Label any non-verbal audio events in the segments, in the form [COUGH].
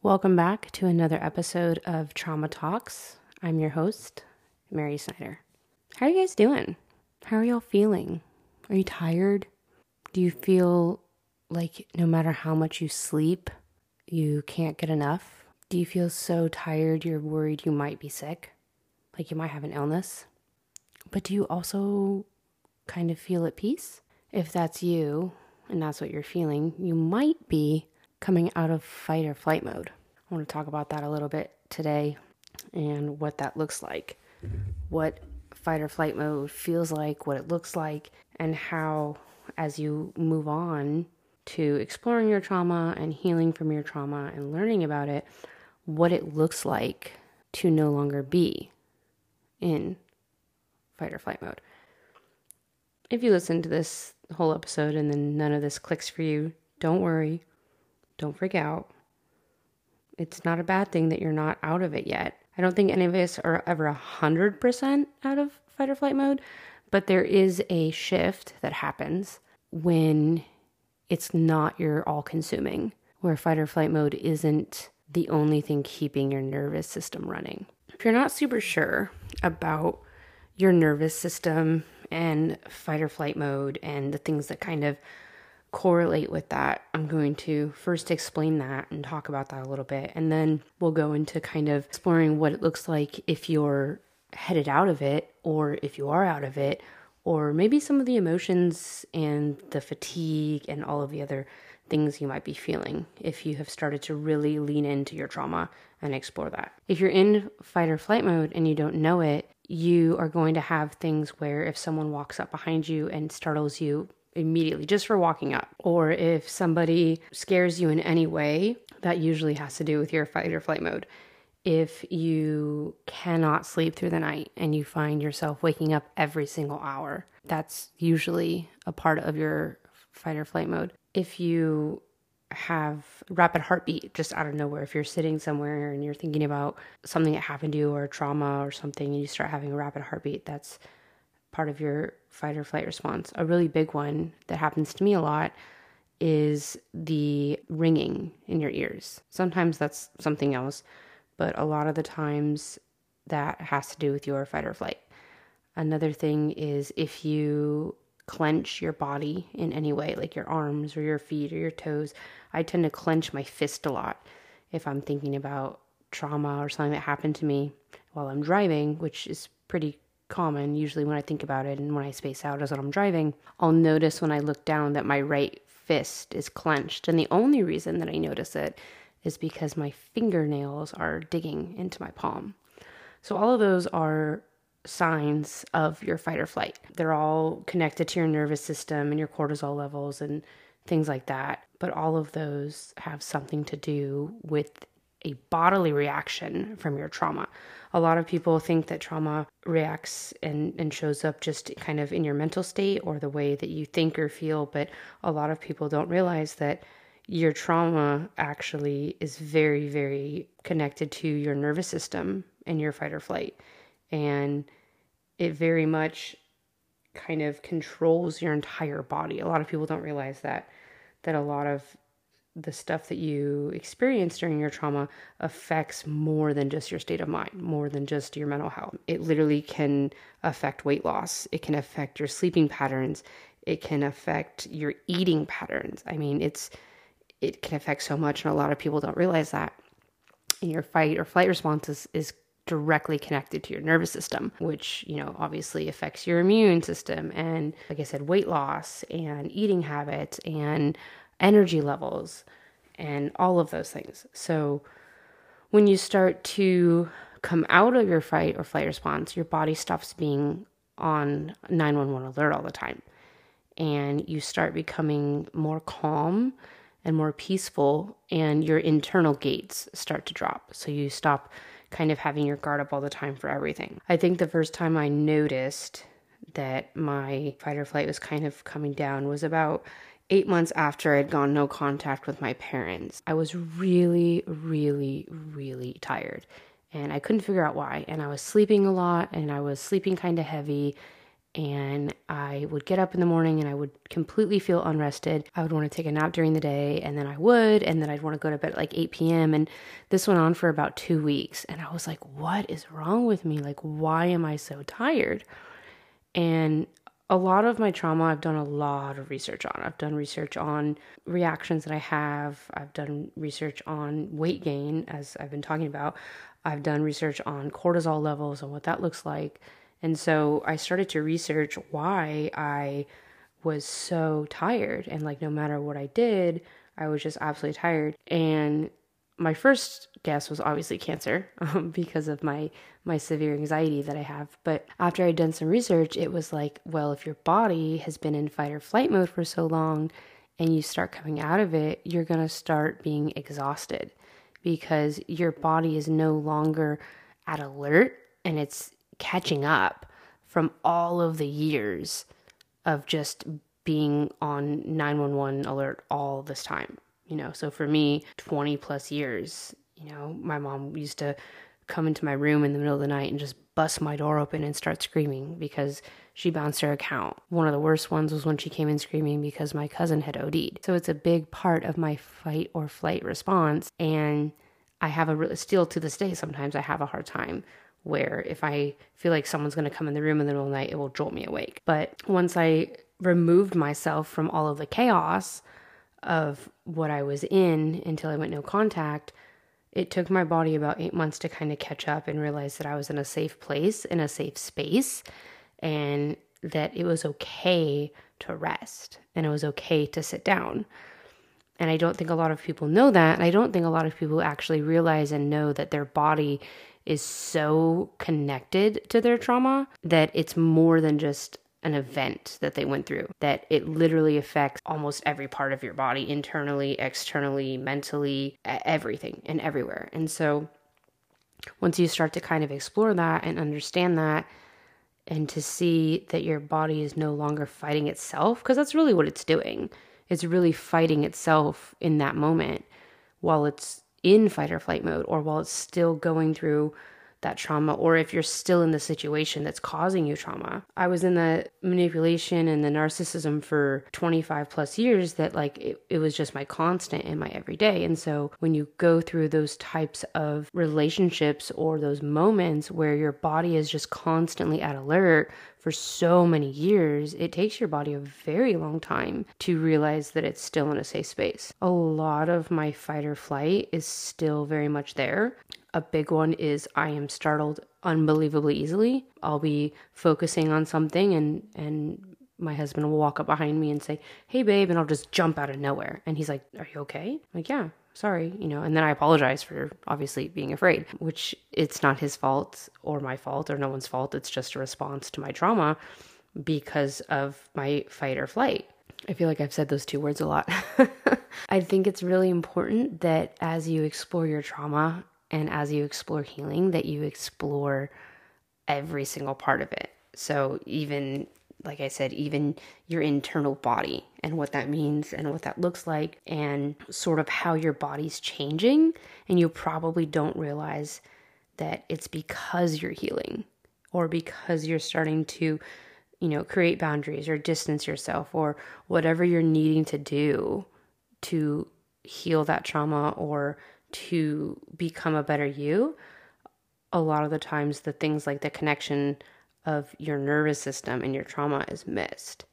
Welcome back to another episode of Trauma Talks. I'm your host, Mary Snyder. How are you guys doing? How are y'all feeling? Are you tired? Do you feel like no matter how much you sleep, you can't get enough? Do you feel so tired you're worried you might be sick? Like you might have an illness? But do you also kind of feel at peace? If that's you and that's what you're feeling, you might be coming out of fight or flight mode. I want to talk about that a little bit today and what that looks like, what fight or flight mode feels like, what it looks like, and how, as you move on to exploring your trauma and healing from your trauma and learning about it, what it looks like to no longer be in fight or flight mode. If you listen to this whole episode and then none of this clicks for you, don't worry. Don't freak out. It's not a bad thing that you're not out of it yet. I don't think any of us are ever 100% out of fight or flight mode, but there is a shift that happens when it's not your all consuming, where fight or flight mode isn't the only thing keeping your nervous system running. If you're not super sure about your nervous system and fight or flight mode and the things that kind of correlate with that, I'm going to first explain that and talk about that a little bit. And then we'll go into kind of exploring what it looks like if you're headed out of it or if you are out of it, or maybe some of the emotions and the fatigue and all of the other things you might be feeling if you have started to really lean into your trauma and explore that. If you're in fight or flight mode and you don't know it, you are going to have things where if someone walks up behind you and startles you immediately just for walking up, or if somebody scares you in any way, that usually has to do with your fight or flight mode. If you cannot sleep through the night and you find yourself waking up every single hour, that's usually a part of your fight or flight mode. If you have rapid heartbeat just out of nowhere, if you're sitting somewhere and you're thinking about something that happened to you or trauma or something, and you start having a rapid heartbeat, that's part of your fight or flight response. A really big one that happens to me a lot is the ringing in your ears. Sometimes that's something else, but a lot of the times that has to do with your fight or flight. Another thing is if you clench your body in any way, like your arms or your feet or your toes. I tend to clench my fist a lot if I'm thinking about trauma or something that happened to me while I'm driving, which is pretty common usually when I think about it and when I space out as I'm driving. I'll notice when I look down that my right fist is clenched. And the only reason that I notice it is because my fingernails are digging into my palm. So all of those are signs of your fight or flight. They're all connected to your nervous system and your cortisol levels and things like that. But all of those have something to do with a bodily reaction from your trauma. A lot of people think that trauma reacts and, and shows up just kind of in your mental state or the way that you think or feel, but a lot of people don't realize that your trauma actually is very, very connected to your nervous system and your fight or flight and it very much kind of controls your entire body. A lot of people don't realize that that a lot of the stuff that you experience during your trauma affects more than just your state of mind, more than just your mental health. It literally can affect weight loss. It can affect your sleeping patterns. It can affect your eating patterns. I mean, it's it can affect so much and a lot of people don't realize that. And your fight or flight response is, is directly connected to your nervous system, which, you know, obviously affects your immune system and, like I said, weight loss and eating habits and energy levels and all of those things. So, when you start to come out of your fight or flight response, your body stops being on 911 alert all the time. And you start becoming more calm and more peaceful, and your internal gates start to drop. So you stop kind of having your guard up all the time for everything. I think the first time I noticed that my fight or flight was kind of coming down was about eight months after I'd gone no contact with my parents. I was really, really, really tired and I couldn't figure out why. And I was sleeping a lot and I was sleeping kind of heavy and I would get up in the morning and I would completely feel unrested. I would want to take a nap during the day and then I would, and then I'd want to go to bed at like 8 p.m. And this went on for about two weeks. And I was like, what is wrong with me? Like, why am I so tired? And a lot of my trauma, I've done a lot of research on. I've done research on reactions that I have. I've done research on weight gain, as I've been talking about. I've done research on cortisol levels and what that looks like. And so I started to research why I was so tired. And like, no matter what I did, I was just absolutely tired. And my first guess was obviously cancer [LAUGHS] um, because of my my severe anxiety that I have. But after I'd done some research, it was like, well, if your body has been in fight or flight mode for so long and you start coming out of it, you're to start being exhausted because your body is no longer at alert and it's catching up from all of the years of just being on 911 alert all this time. You know, so for me, 20 plus years, you know, my mom used to come into my room in the middle of the night and just bust my door open and start screaming because she bounced her account. One of the worst ones was when she came in screaming because my cousin had OD'd. So it's a big part of my fight or flight response. And I have a still to this day, sometimes I have a hard time where if I feel like someone's going to come in the room in the middle of the night, it will jolt me awake. But once I removed myself from all of the chaos of what I was in until I went no contact, it took my body about eight months to kind of catch up and realize that I was in a safe place, in a safe space, and that it was okay to rest and it was okay to sit down. And I don't think a lot of people know that. And I don't think a lot of people actually realize and know that their body is so connected to their trauma that it's more than just an event that they went through, that it literally affects almost every part of your body internally, externally, mentally, everything and everywhere. And so once you start to kind of explore that and understand that, and to see that your body is no longer fighting itself, because that's really what it's doing. It's really fighting itself in that moment while it's in fight or flight mode or while it's still going through that trauma or if you're still in the situation that's causing you trauma. I was in the manipulation and the narcissism for 25 plus years that like it, it was just my constant in my everyday. And so when you go through those types of relationships or those moments where your body is just constantly at alert for so many years, it takes your body a very long time to realize that it's still in a safe space. A lot of my fight or flight is still very much there. A big one is I am startled unbelievably easily. I'll be focusing on something and and my husband will walk up behind me and say, "Hey babe," and I'll just jump out of nowhere. And he's like, "Are you okay?" I'm like, "Yeah." Sorry, you know, and then I apologize for obviously being afraid, which it's not his fault or my fault or no one's fault. It's just a response to my trauma because of my fight or flight. I feel like I've said those two words a lot. [LAUGHS] I think it's really important that as you explore your trauma and as you explore healing that you explore every single part of it. So even like i said even your internal body and what that means and what that looks like and sort of how your body's changing. And you probably don't realize that it's because you're healing or because you're starting to you know create boundaries or distance yourself or whatever you're needing to do to heal that trauma or to become a better you, a lot of the times the things like the connection of your nervous system and your trauma is missed.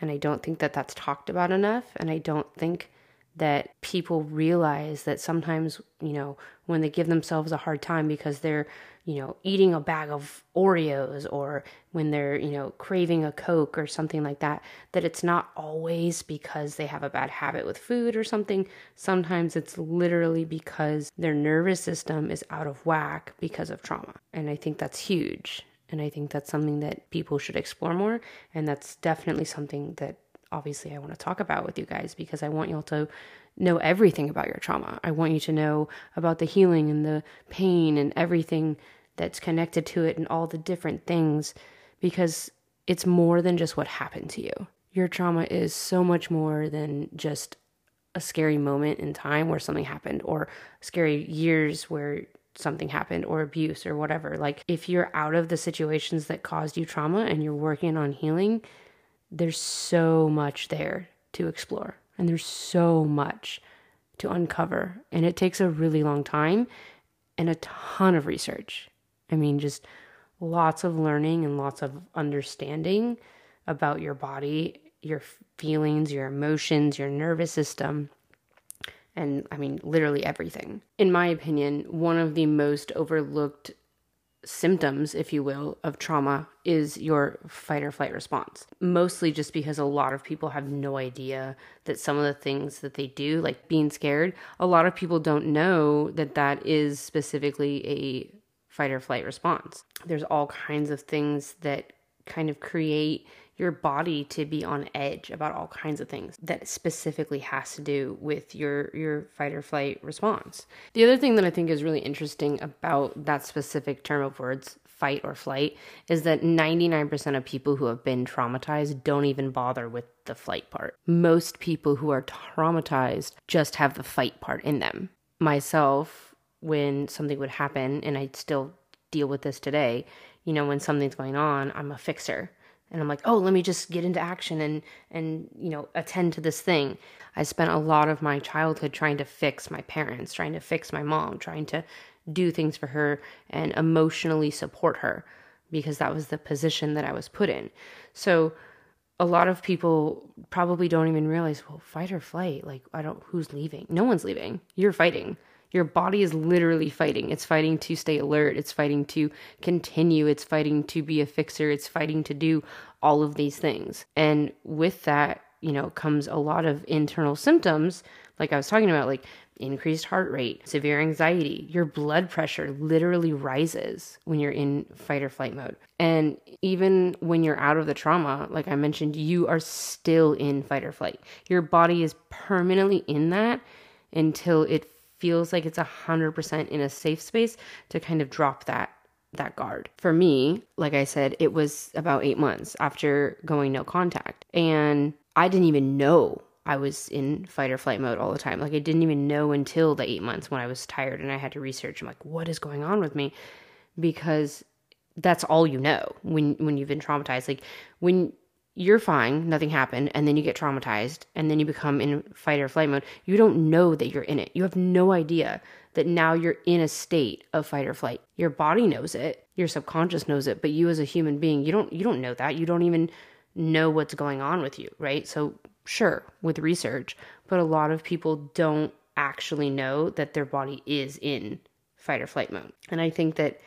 And I don't think that that's talked about enough. And I don't think that people realize that sometimes, you know, when they give themselves a hard time because they're, you know, eating a bag of Oreos or when they're, you know, craving a Coke or something like that, that it's not always because they have a bad habit with food or something. Sometimes it's literally because their nervous system is out of whack because of trauma. And I think that's huge. And I think that's something that people should explore more. And that's definitely something that obviously I want to talk about with you guys because I want y'all to know everything about your trauma. I want you to know about the healing and the pain and everything that's connected to it and all the different things because it's more than just what happened to you. Your trauma is so much more than just a scary moment in time where something happened or scary years where something happened or abuse or whatever. Like if you're out of the situations that caused you trauma and you're working on healing, there's so much there to explore and there's so much to uncover. And it takes a really long time and a ton of research. I mean, just lots of learning and lots of understanding about your body, your feelings, your emotions, your nervous system, and I mean, literally everything. In my opinion, one of the most overlooked symptoms, if you will, of trauma is your fight or flight response. Mostly just because a lot of people have no idea that some of the things that they do, like being scared, a lot of people don't know that that is specifically a fight or flight response. There's all kinds of things that kind of create your body to be on edge about all kinds of things that specifically has to do with your your fight or flight response. The other thing that I think is really interesting about that specific term of words fight or flight is that 99% of people who have been traumatized don't even bother with the flight part. Most people who are traumatized just have the fight part in them. Myself, when something would happen, and I still deal with this today, you know, when something's going on, I'm a fixer and i'm like oh let me just get into action and and you know attend to this thing. I spent a lot of my childhood trying to fix my parents trying to fix my mom trying to do things for her and emotionally support her because that was the position that i was put in. So a lot of people probably don't even realize well fight or flight like i don't who's leaving? No one's leaving. You're fighting your body is literally fighting. It's fighting to stay alert. It's fighting to continue. It's fighting to be a fixer. It's fighting to do all of these things. And with that, you know, comes a lot of internal symptoms, like I was talking about, like increased heart rate, severe anxiety. Your blood pressure literally rises when you're in fight or flight mode. And even when you're out of the trauma, like I mentioned, you are still in fight or flight. Your body is permanently in that until it feels like it's a 100% in a safe space to kind of drop that that guard. For me, like I said, it was about 8 months after going no contact and I didn't even know I was in fight or flight mode all the time. Like I didn't even know until the 8 months when I was tired and I had to research. I'm like, what is going on with me? Because that's all you know when when you've been traumatized. Like when you're fine, nothing happened, and then you get traumatized, and then you become in fight or flight mode, you don't know that you're in it. You have no idea that now you're in a state of fight or flight. Your body knows it, your subconscious knows it, but you as a human being, you don't you don't know that. You don't even know what's going on with you, right? So sure, with research, but a lot of people don't actually know that their body is in fight or flight mode. And I think that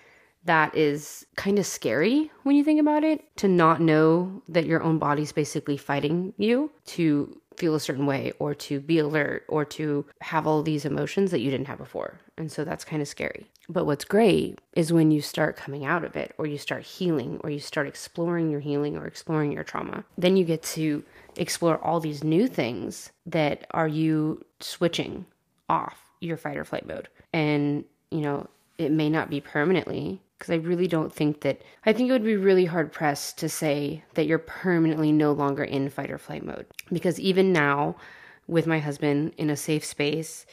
that is kind of scary when you think about it to not know that your own body's basically fighting you to feel a certain way or to be alert or to have all these emotions that you didn't have before. And so that's kind of scary. But what's great is when you start coming out of it or you start healing or you start exploring your healing or exploring your trauma, then you get to explore all these new things that are you switching off your fight or flight mode. And, you know, it may not be permanently because I really don't think that I think it would be really hard pressed to say that you're permanently no longer in fight or flight mode because even now with my husband in a safe space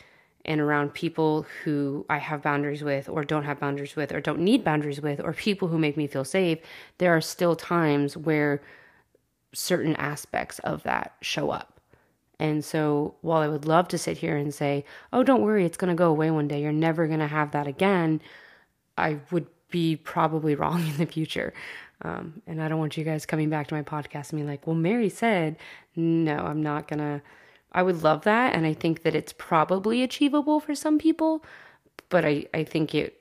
and around people who I have boundaries with or don't have boundaries with or don't need boundaries with or people who make me feel safe there are still times where certain aspects of that show up and so while I would love to sit here and say, "Oh, don't worry, it's going to go away one day. You're never going to have that again." I would be probably wrong [LAUGHS] in the future. Um, and I don't want you guys coming back to my podcast and being like, well, Mary said, no, I'm not going to. I would love that. And I think that it's probably achievable for some people, but I, I think it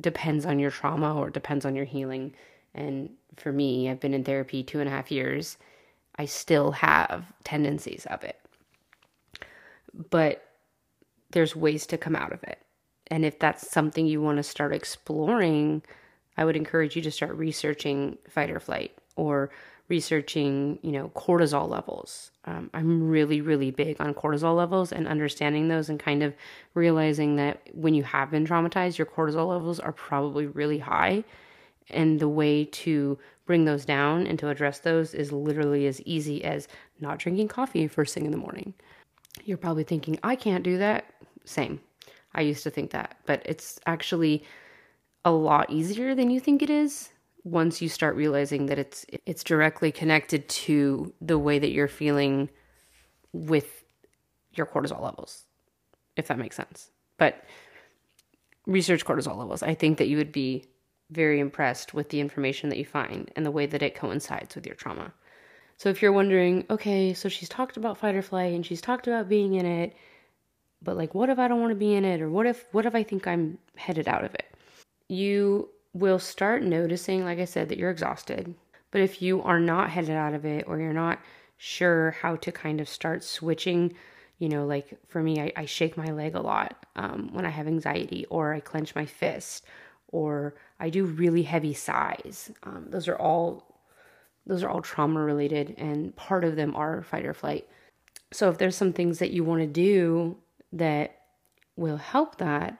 depends on your trauma or depends on your healing. And for me, I've been in therapy two and a half years. I still have tendencies of it. But there's ways to come out of it. And if that's something you want to start exploring, I would encourage you to start researching fight or flight or researching, you know, cortisol levels. Um, I'm really, really big on cortisol levels and understanding those and kind of realizing that when you have been traumatized, your cortisol levels are probably really high. And the way to bring those down and to address those is literally as easy as not drinking coffee first thing in the morning. You're probably thinking, I can't do that. Same. I used to think that, but it's actually a lot easier than you think it is once you start realizing that it's it's directly connected to the way that you're feeling with your cortisol levels if that makes sense. But research cortisol levels i think that you would be very impressed with the information that you find and the way that it coincides with your trauma. So if you're wondering okay so she's talked about fight or flight and she's talked about being in it but like what if i don't want to be in it or what if what if i think i'm headed out of it you will start noticing, like I said, that you're exhausted. But if you are not headed out of it or you're not sure how to kind of start switching, you know, like for me, I, I shake my leg a lot um, when I have anxiety, or I clench my fist, or I do really heavy sighs. Um, those are all those are all trauma related, and part of them are fight or flight. So if there's some things that you want to do that will help that,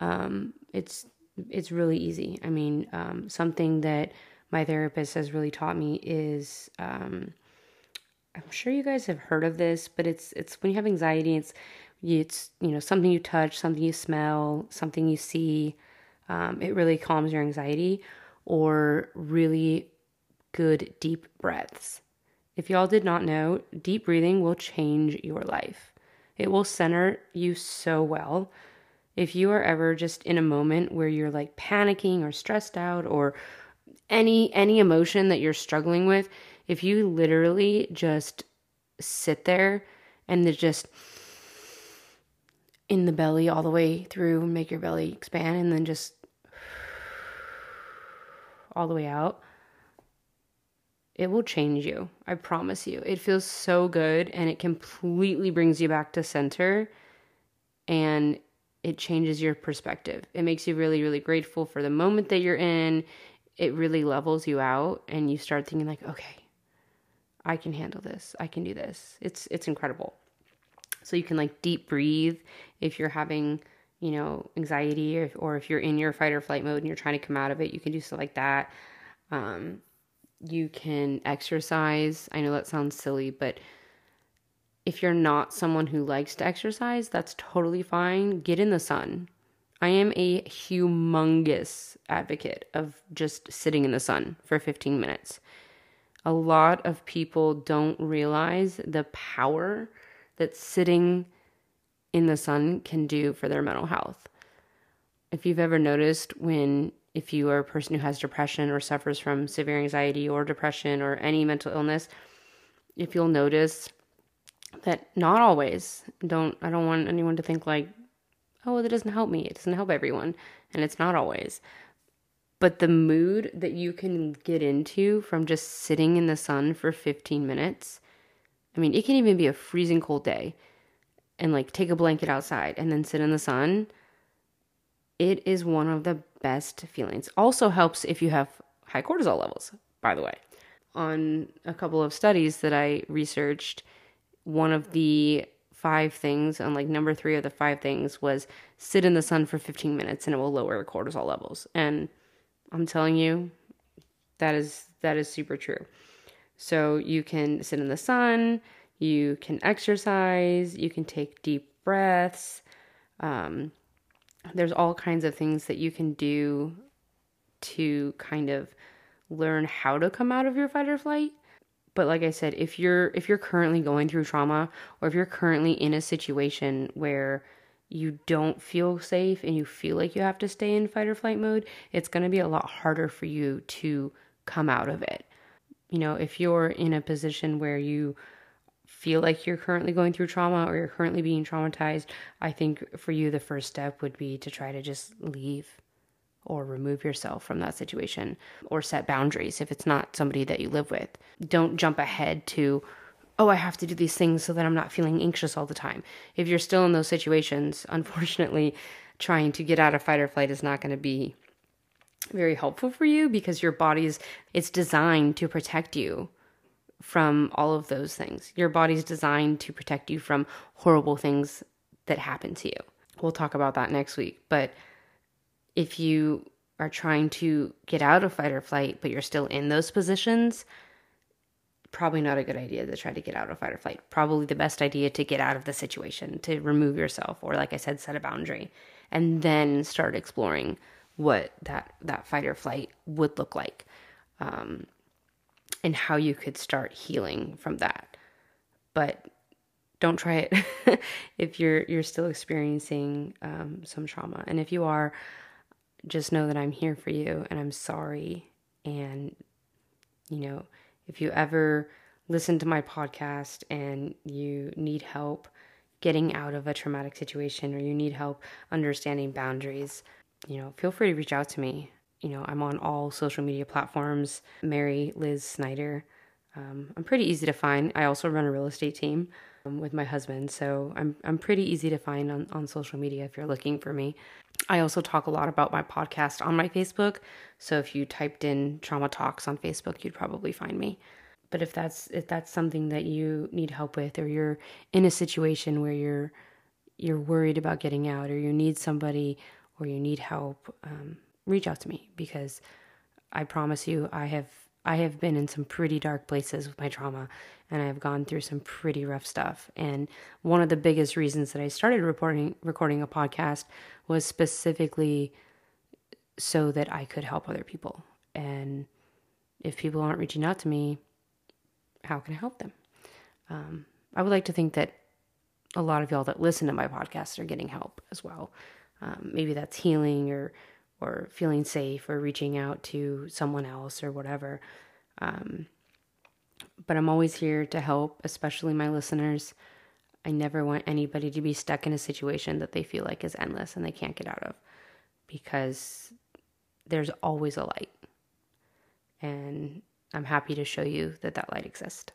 um, it's it's really easy. I mean, um, something that my therapist has really taught me is um, I'm sure you guys have heard of this, but it's it's when you have anxiety, it's it's you know something you touch, something you smell, something you see. Um, it really calms your anxiety, or really good deep breaths. If y'all did not know, deep breathing will change your life. It will center you so well. If you are ever just in a moment where you're like panicking or stressed out or any any emotion that you're struggling with, if you literally just sit there and just in the belly all the way through, make your belly expand and then just all the way out, it will change you. I promise you. It feels so good and it completely brings you back to center and it changes your perspective. It makes you really, really grateful for the moment that you're in. It really levels you out and you start thinking like, okay, I can handle this. I can do this. It's it's incredible. So you can like deep breathe if you're having, you know, anxiety or, or if you're in your fight or flight mode and you're trying to come out of it, you can do stuff like that. Um, you can exercise. I know that sounds silly, but if you're not someone who likes to exercise, that's totally fine. Get in the sun. I am a humongous advocate of just sitting in the sun for 15 minutes. A lot of people don't realize the power that sitting in the sun can do for their mental health. If you've ever noticed when if you are a person who has depression or suffers from severe anxiety or depression or any mental illness, if you'll notice that not always don't I don't want anyone to think like oh that doesn't help me. It doesn't help everyone. And it's not always. But the mood that you can get into from just sitting in the sun for 15 minutes I mean it can even be a freezing cold day and like take a blanket outside and then sit in the sun it is one of the best feelings. Also helps if you have high cortisol levels by the way. On a couple of studies that I researched one of the five things and like number three of the five things was sit in the sun for 15 minutes and it will lower cortisol levels. And i'm telling you that is that is super true. So you can sit in the sun you can exercise you can take deep breaths um, there's all kinds of things that you can do to kind of learn how to come out of your fight or flight but like I said, if you're if you're currently going through trauma or if you're currently in a situation where you don't feel safe and you feel like you have to stay in fight or flight mode, it's going to be a lot harder for you to come out of it. You know, if you're in a position where you feel like you're currently going through trauma or you're currently being traumatized, I think for you the first step would be to try to just leave or remove yourself from that situation or set boundaries if it's not somebody that you live with. Don't jump ahead to, oh, I have to do these things so that I'm not feeling anxious all the time. If you're still in those situations, [LAUGHS] unfortunately, trying to get out of fight or flight is not going to be very helpful for you because your body's it's designed to protect you from all of those things. Your body's designed to protect you from horrible things that happen to you. We'll talk about that next week, but if you are trying to get out of fight or flight, but you're still in those positions, probably not a good idea to try to get out of fight or flight. Probably the best idea to get out of the situation, to remove yourself, or like I said, set a boundary, and then start exploring what that that fight or flight would look like, um, and how you could start healing from that. But don't try it [LAUGHS] if you're you're still experiencing um, some trauma, and if you are, just know that I'm here for you, and I'm sorry, and you know if you ever listen to my podcast and you need help getting out of a traumatic situation or you need help understanding boundaries, you know, feel free to reach out to me. You know, I'm on all social media platforms, Mary Liz Snyder. Um, I'm pretty easy to find. I also run a real estate team um, with my husband, so I'm I'm pretty easy to find on, on social media if you're looking for me. I also talk a lot about my podcast on my Facebook, so if you typed in Trauma Talks on Facebook, you'd probably find me. But if that's if that's something that you need help with, or you're in a situation where you're you're worried about getting out, or you need somebody, or you need help, um, reach out to me because I promise you, I have I have been in some pretty dark places with my trauma and I've gone through some pretty rough stuff. And one of the biggest reasons that I started reporting recording a podcast was specifically so that I could help other people. And if people aren't reaching out to me, how can I help them? Um, I would like to think that a lot of y'all that listen to my podcast are getting help as well. Um, maybe that's healing or or feeling safe or reaching out to someone else or whatever. Um, but I'm always here to help, especially my listeners. I never want anybody to be stuck in a situation that they feel like is endless and they can't get out of because there's always a light. And I'm happy to show you that that light exists.